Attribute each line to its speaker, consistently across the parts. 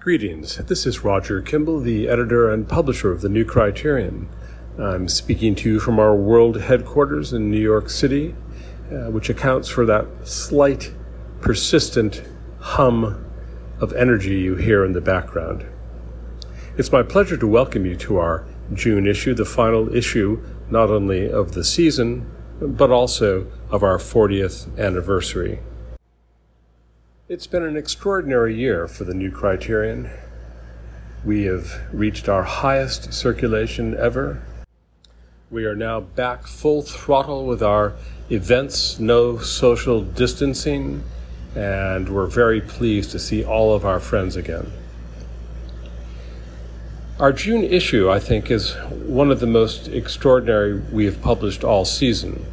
Speaker 1: Greetings. This is Roger Kimball, the editor and publisher of the New Criterion. I'm speaking to you from our world headquarters in New York City, uh, which accounts for that slight, persistent hum of energy you hear in the background. It's my pleasure to welcome you to our June issue, the final issue not only of the season, but also of our 40th anniversary. It's been an extraordinary year for the new criterion. We have reached our highest circulation ever. We are now back full throttle with our events, no social distancing, and we're very pleased to see all of our friends again. Our June issue, I think, is one of the most extraordinary we have published all season.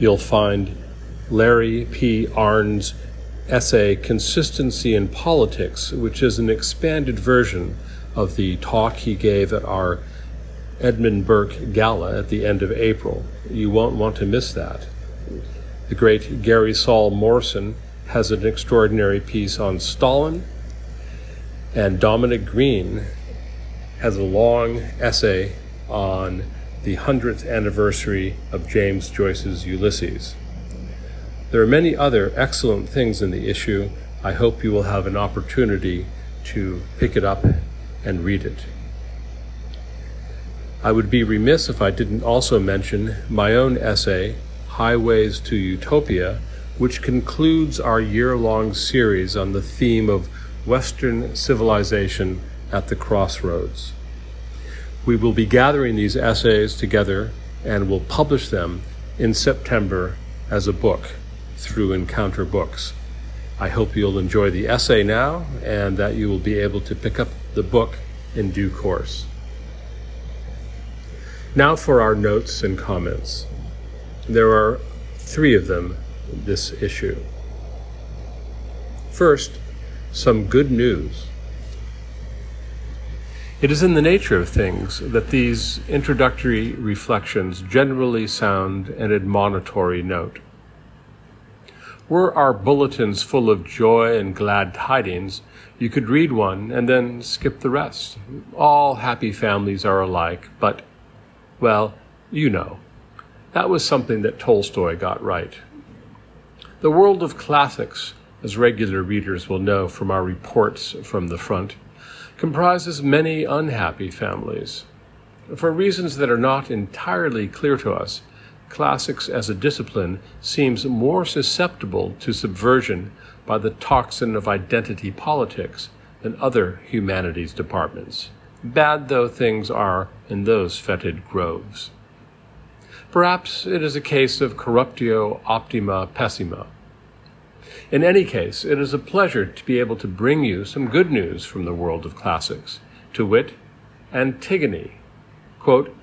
Speaker 1: You'll find Larry P. Arnn's essay Consistency in Politics, which is an expanded version of the talk he gave at our Edmund Burke Gala at the end of April. You won't want to miss that. The great Gary Saul Morson has an extraordinary piece on Stalin, and Dominic Green has a long essay on the 100th anniversary of James Joyce's Ulysses. There are many other excellent things in the issue. I hope you will have an opportunity to pick it up and read it. I would be remiss if I didn't also mention my own essay, Highways to Utopia, which concludes our year long series on the theme of Western civilization at the crossroads. We will be gathering these essays together and will publish them in September as a book through Encounter Books. I hope you'll enjoy the essay now and that you will be able to pick up the book in due course. Now for our notes and comments. There are three of them this issue. First, some good news. It is in the nature of things that these introductory reflections generally sound an admonitory note. Were our bulletins full of joy and glad tidings, you could read one and then skip the rest. All happy families are alike, but, well, you know. That was something that Tolstoy got right. The world of classics, as regular readers will know from our reports from the front, comprises many unhappy families. For reasons that are not entirely clear to us, classics as a discipline seems more susceptible to subversion by the toxin of identity politics than other humanities departments, bad though things are in those fetid groves. Perhaps it is a case of corruptio optima pessima. In any case, it is a pleasure to be able to bring you some good news from the world of classics, to wit, Antigone, quote,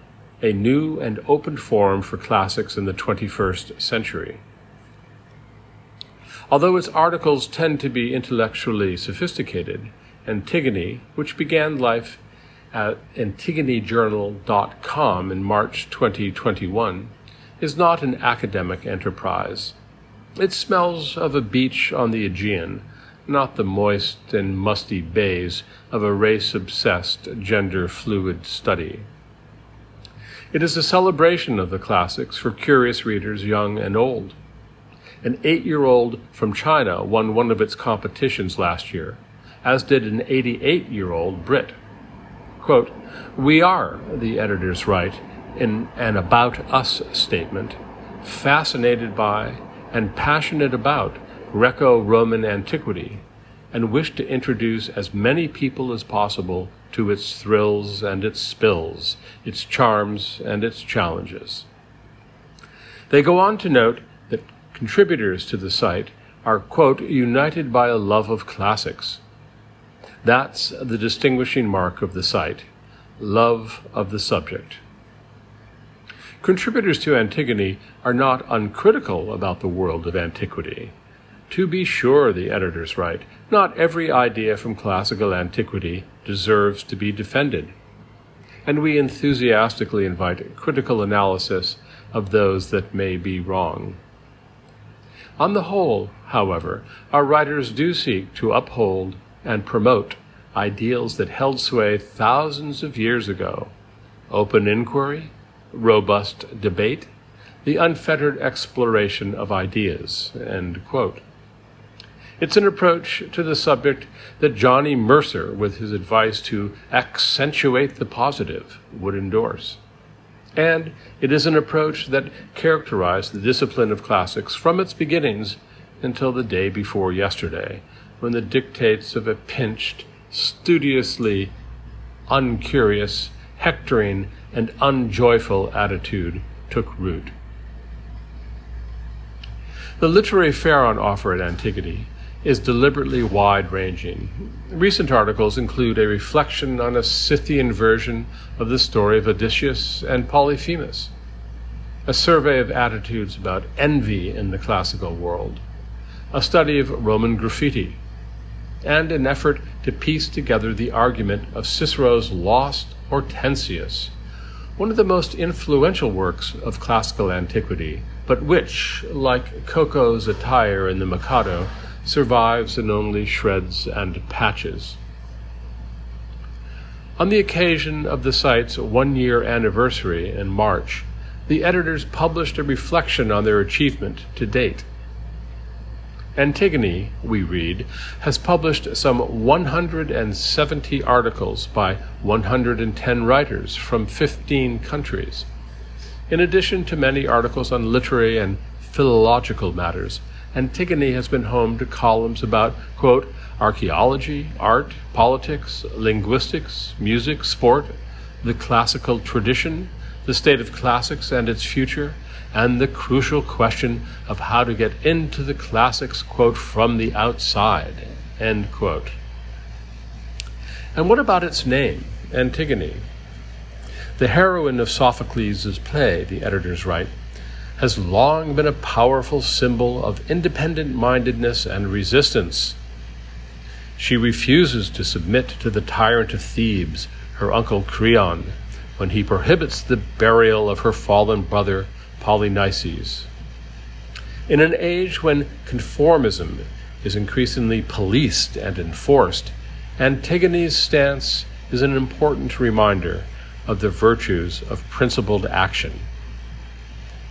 Speaker 1: a new and open forum for classics in the 21st century. Although its articles tend to be intellectually sophisticated, Antigone, which began life at AntigoneJournal.com in March 2021, is not an academic enterprise. It smells of a beach on the Aegean, not the moist and musty bays of a race obsessed, gender fluid study. It is a celebration of the classics for curious readers young and old. An eight year old from China won one of its competitions last year, as did an 88 year old Brit. Quote, We are, the editors write in an About Us statement, fascinated by and passionate about Greco Roman antiquity and wish to introduce as many people as possible to its thrills and its spills, its charms and its challenges. They go on to note that contributors to the site are, quote, united by a love of classics. That's the distinguishing mark of the site love of the subject. Contributors to Antigone are not uncritical about the world of antiquity. To be sure, the editors write, not every idea from classical antiquity deserves to be defended. And we enthusiastically invite critical analysis of those that may be wrong. On the whole, however, our writers do seek to uphold and promote ideals that held sway thousands of years ago open inquiry, robust debate, the unfettered exploration of ideas. It's an approach to the subject that Johnny Mercer, with his advice to accentuate the positive, would endorse. And it is an approach that characterized the discipline of classics from its beginnings until the day before yesterday, when the dictates of a pinched, studiously uncurious, hectoring, and unjoyful attitude took root. The literary fare on offer at Antigone is deliberately wide ranging. Recent articles include a reflection on a Scythian version of the story of Odysseus and Polyphemus, a survey of attitudes about envy in the classical world, a study of Roman graffiti, and an effort to piece together the argument of Cicero's Lost Hortensius, one of the most influential works of classical antiquity, but which, like Ko-Ko's attire in the Mikado, survives in only shreds and patches. On the occasion of the site's one year anniversary in March, the editors published a reflection on their achievement to date. Antigone, we read, has published some 170 articles by 110 writers from 15 countries, in addition to many articles on literary and philological matters Antigone has been home to columns about, quote, archaeology, art, politics, linguistics, music, sport, the classical tradition, the state of classics and its future, and the crucial question of how to get into the classics, quote, from the outside, end quote. And what about its name, Antigone? The heroine of Sophocles' play, the editors write, has long been a powerful symbol of independent mindedness and resistance. She refuses to submit to the tyrant of Thebes, her uncle Creon, when he prohibits the burial of her fallen brother Polynices. In an age when conformism is increasingly policed and enforced, Antigone's stance is an important reminder of the virtues of principled action.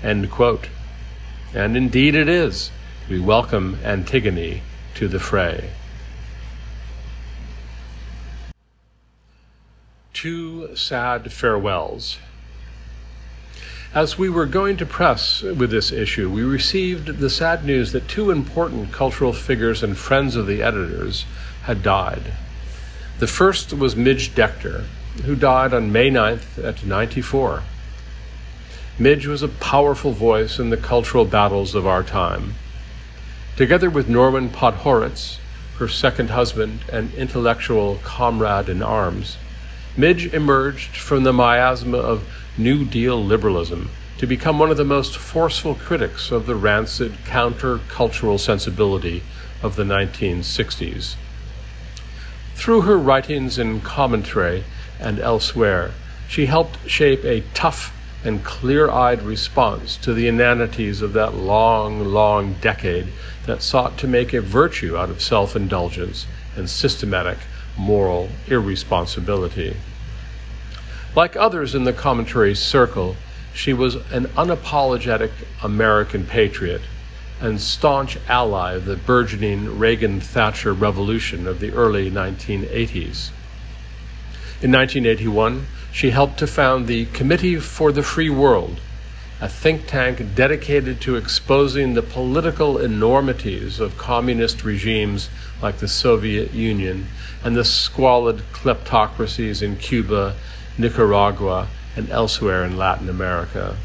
Speaker 1: End quote. And indeed it is. We welcome Antigone to the fray. Two sad farewells. As we were going to press with this issue, we received the sad news that two important cultural figures and friends of the editors had died. The first was Midge Decter, who died on May 9th at 94. Midge was a powerful voice in the cultural battles of our time. Together with Norman Podhoretz, her second husband and intellectual comrade in arms, Midge emerged from the miasma of New Deal liberalism to become one of the most forceful critics of the rancid counter-cultural sensibility of the 1960s. Through her writings in commentary and elsewhere, she helped shape a tough and clear eyed response to the inanities of that long, long decade that sought to make a virtue out of self indulgence and systematic moral irresponsibility. Like others in the commentary circle, she was an unapologetic American patriot and staunch ally of the burgeoning Reagan Thatcher revolution of the early 1980s. In 1981, she helped to found the Committee for the Free World, a think tank dedicated to exposing the political enormities of communist regimes like the Soviet Union and the squalid kleptocracies in Cuba, Nicaragua, and elsewhere in Latin America.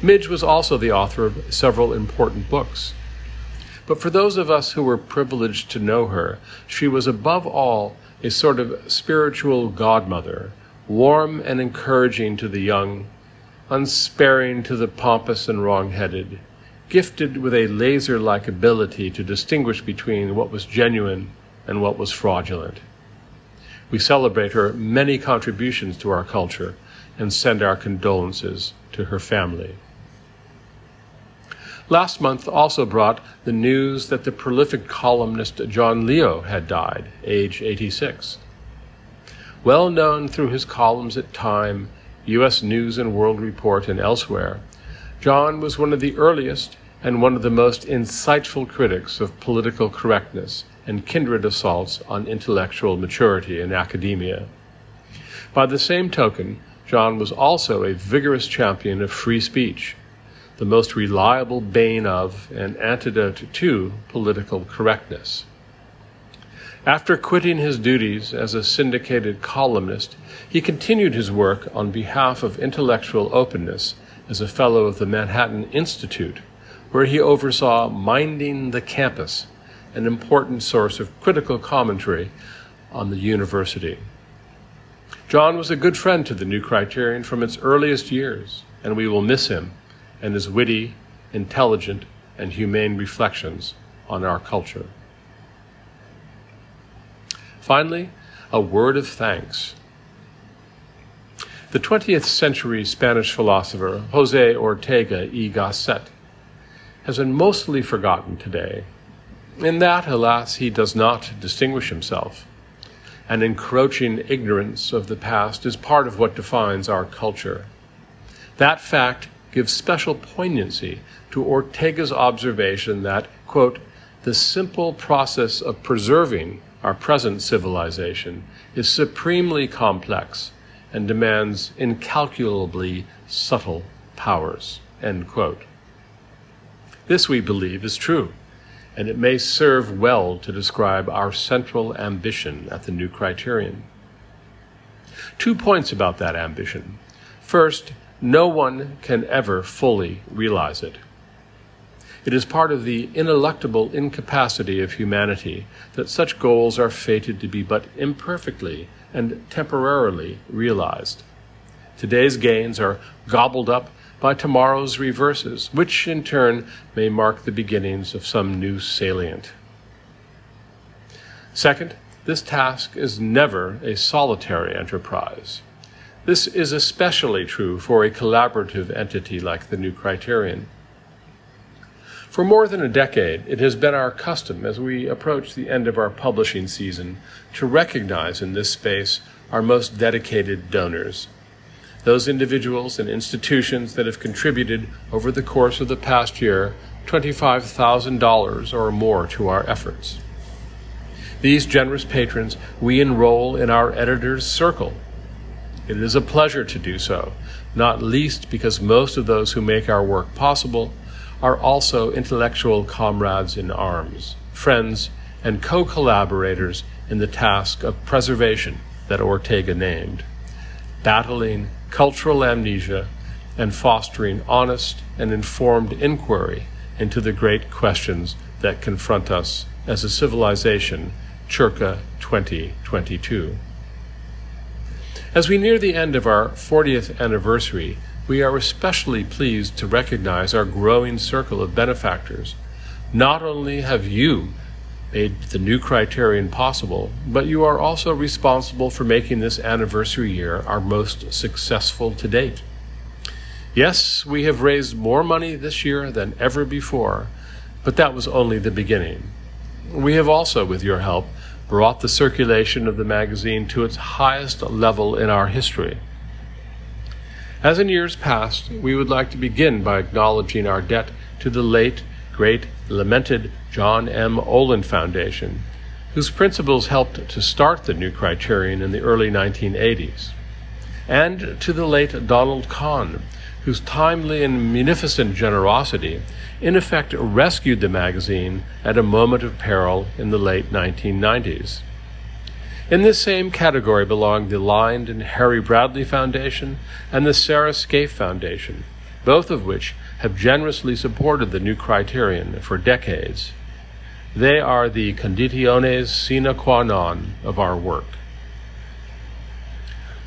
Speaker 1: Midge was also the author of several important books. But for those of us who were privileged to know her, she was above all a sort of spiritual godmother warm and encouraging to the young, unsparing to the pompous and wrong headed, gifted with a laser like ability to distinguish between what was genuine and what was fraudulent. We celebrate her many contributions to our culture and send our condolences to her family. Last month also brought the news that the prolific columnist John Leo had died, age 86. Well known through his columns at Time, U.S. News and World Report, and elsewhere, John was one of the earliest and one of the most insightful critics of political correctness and kindred assaults on intellectual maturity in academia. By the same token, John was also a vigorous champion of free speech, the most reliable bane of and antidote to political correctness. After quitting his duties as a syndicated columnist, he continued his work on behalf of intellectual openness as a fellow of the Manhattan Institute, where he oversaw Minding the Campus, an important source of critical commentary on the university. John was a good friend to the New Criterion from its earliest years, and we will miss him and his witty, intelligent, and humane reflections on our culture. Finally, a word of thanks. The 20th century Spanish philosopher Jose Ortega y Gasset has been mostly forgotten today. In that, alas, he does not distinguish himself. An encroaching ignorance of the past is part of what defines our culture. That fact gives special poignancy to Ortega's observation that, quote, the simple process of preserving our present civilization is supremely complex and demands incalculably subtle powers. This, we believe, is true, and it may serve well to describe our central ambition at the New Criterion. Two points about that ambition. First, no one can ever fully realize it. It is part of the ineluctable incapacity of humanity that such goals are fated to be but imperfectly and temporarily realized. Today's gains are gobbled up by tomorrow's reverses, which in turn may mark the beginnings of some new salient. Second, this task is never a solitary enterprise. This is especially true for a collaborative entity like the New Criterion. For more than a decade, it has been our custom as we approach the end of our publishing season to recognize in this space our most dedicated donors. Those individuals and institutions that have contributed over the course of the past year $25,000 or more to our efforts. These generous patrons we enroll in our editor's circle. It is a pleasure to do so, not least because most of those who make our work possible are also intellectual comrades in arms, friends, and co collaborators in the task of preservation that Ortega named, battling cultural amnesia and fostering honest and informed inquiry into the great questions that confront us as a civilization, Circa 2022. As we near the end of our 40th anniversary, we are especially pleased to recognize our growing circle of benefactors. Not only have you made the new criterion possible, but you are also responsible for making this anniversary year our most successful to date. Yes, we have raised more money this year than ever before, but that was only the beginning. We have also, with your help, brought the circulation of the magazine to its highest level in our history. As in years past, we would like to begin by acknowledging our debt to the late, great, lamented John M. Olin Foundation, whose principles helped to start the new criterion in the early 1980s, and to the late Donald Kahn, whose timely and munificent generosity in effect rescued the magazine at a moment of peril in the late 1990s. In this same category belong the Lynde and Harry Bradley Foundation and the Sarah Scaife Foundation, both of which have generously supported the new criterion for decades. They are the conditiones sine qua non of our work.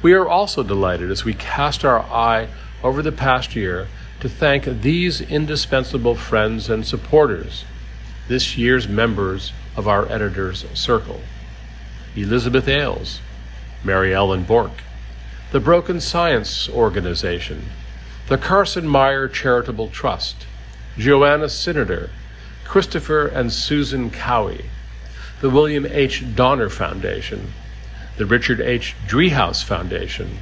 Speaker 1: We are also delighted as we cast our eye over the past year to thank these indispensable friends and supporters, this year's members of our editor's circle. Elizabeth Ailes, Mary Ellen Bork, the Broken Science Organization, the Carson Meyer Charitable Trust, Joanna Sinader, Christopher and Susan Cowie, the William H. Donner Foundation, the Richard H. Driehaus Foundation,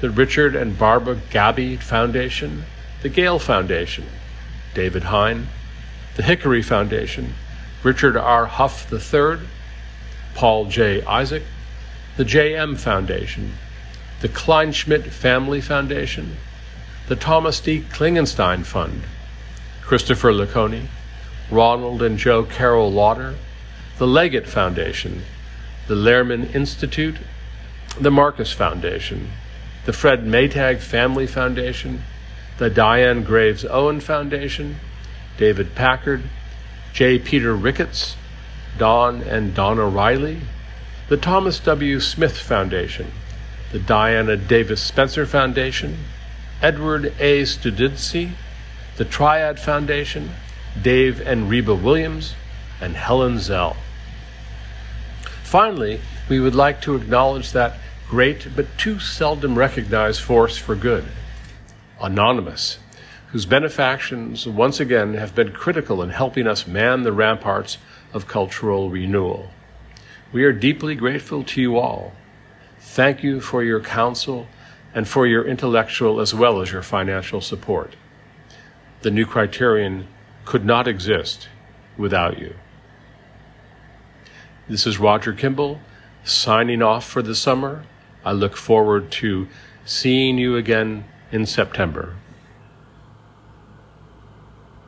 Speaker 1: the Richard and Barbara Gaby Foundation, the Gale Foundation, David Hein, the Hickory Foundation, Richard R. Huff III, Paul J. Isaac, the J.M. Foundation, the Kleinschmidt Family Foundation, the Thomas D. Klingenstein Fund, Christopher Lacconi, Ronald and Jo Carole Lauder, the Leggett Foundation, the Lehrman Institute, the Marcus Foundation, the Fred Maytag Family Foundation, the Dian Graves Owen Foundation, David Packard, J. Peter Ricketts, Don and Donna Riley, the Thomas W. Smith Foundation, the Diana Davis Spencer Foundation, Edward A. Studidzi, the Triad Foundation, Dave and Reba Williams, and Helen Zell. Finally, we would like to acknowledge that great but too seldom recognized force for good, Anonymous, whose benefactions once again have been critical in helping us man the ramparts of cultural renewal. We are deeply grateful to you all. Thank you for your counsel and for your intellectual as well as your financial support. The new criterion could not exist without you. This is Roger Kimball signing off for the summer. I look forward to seeing you again in September.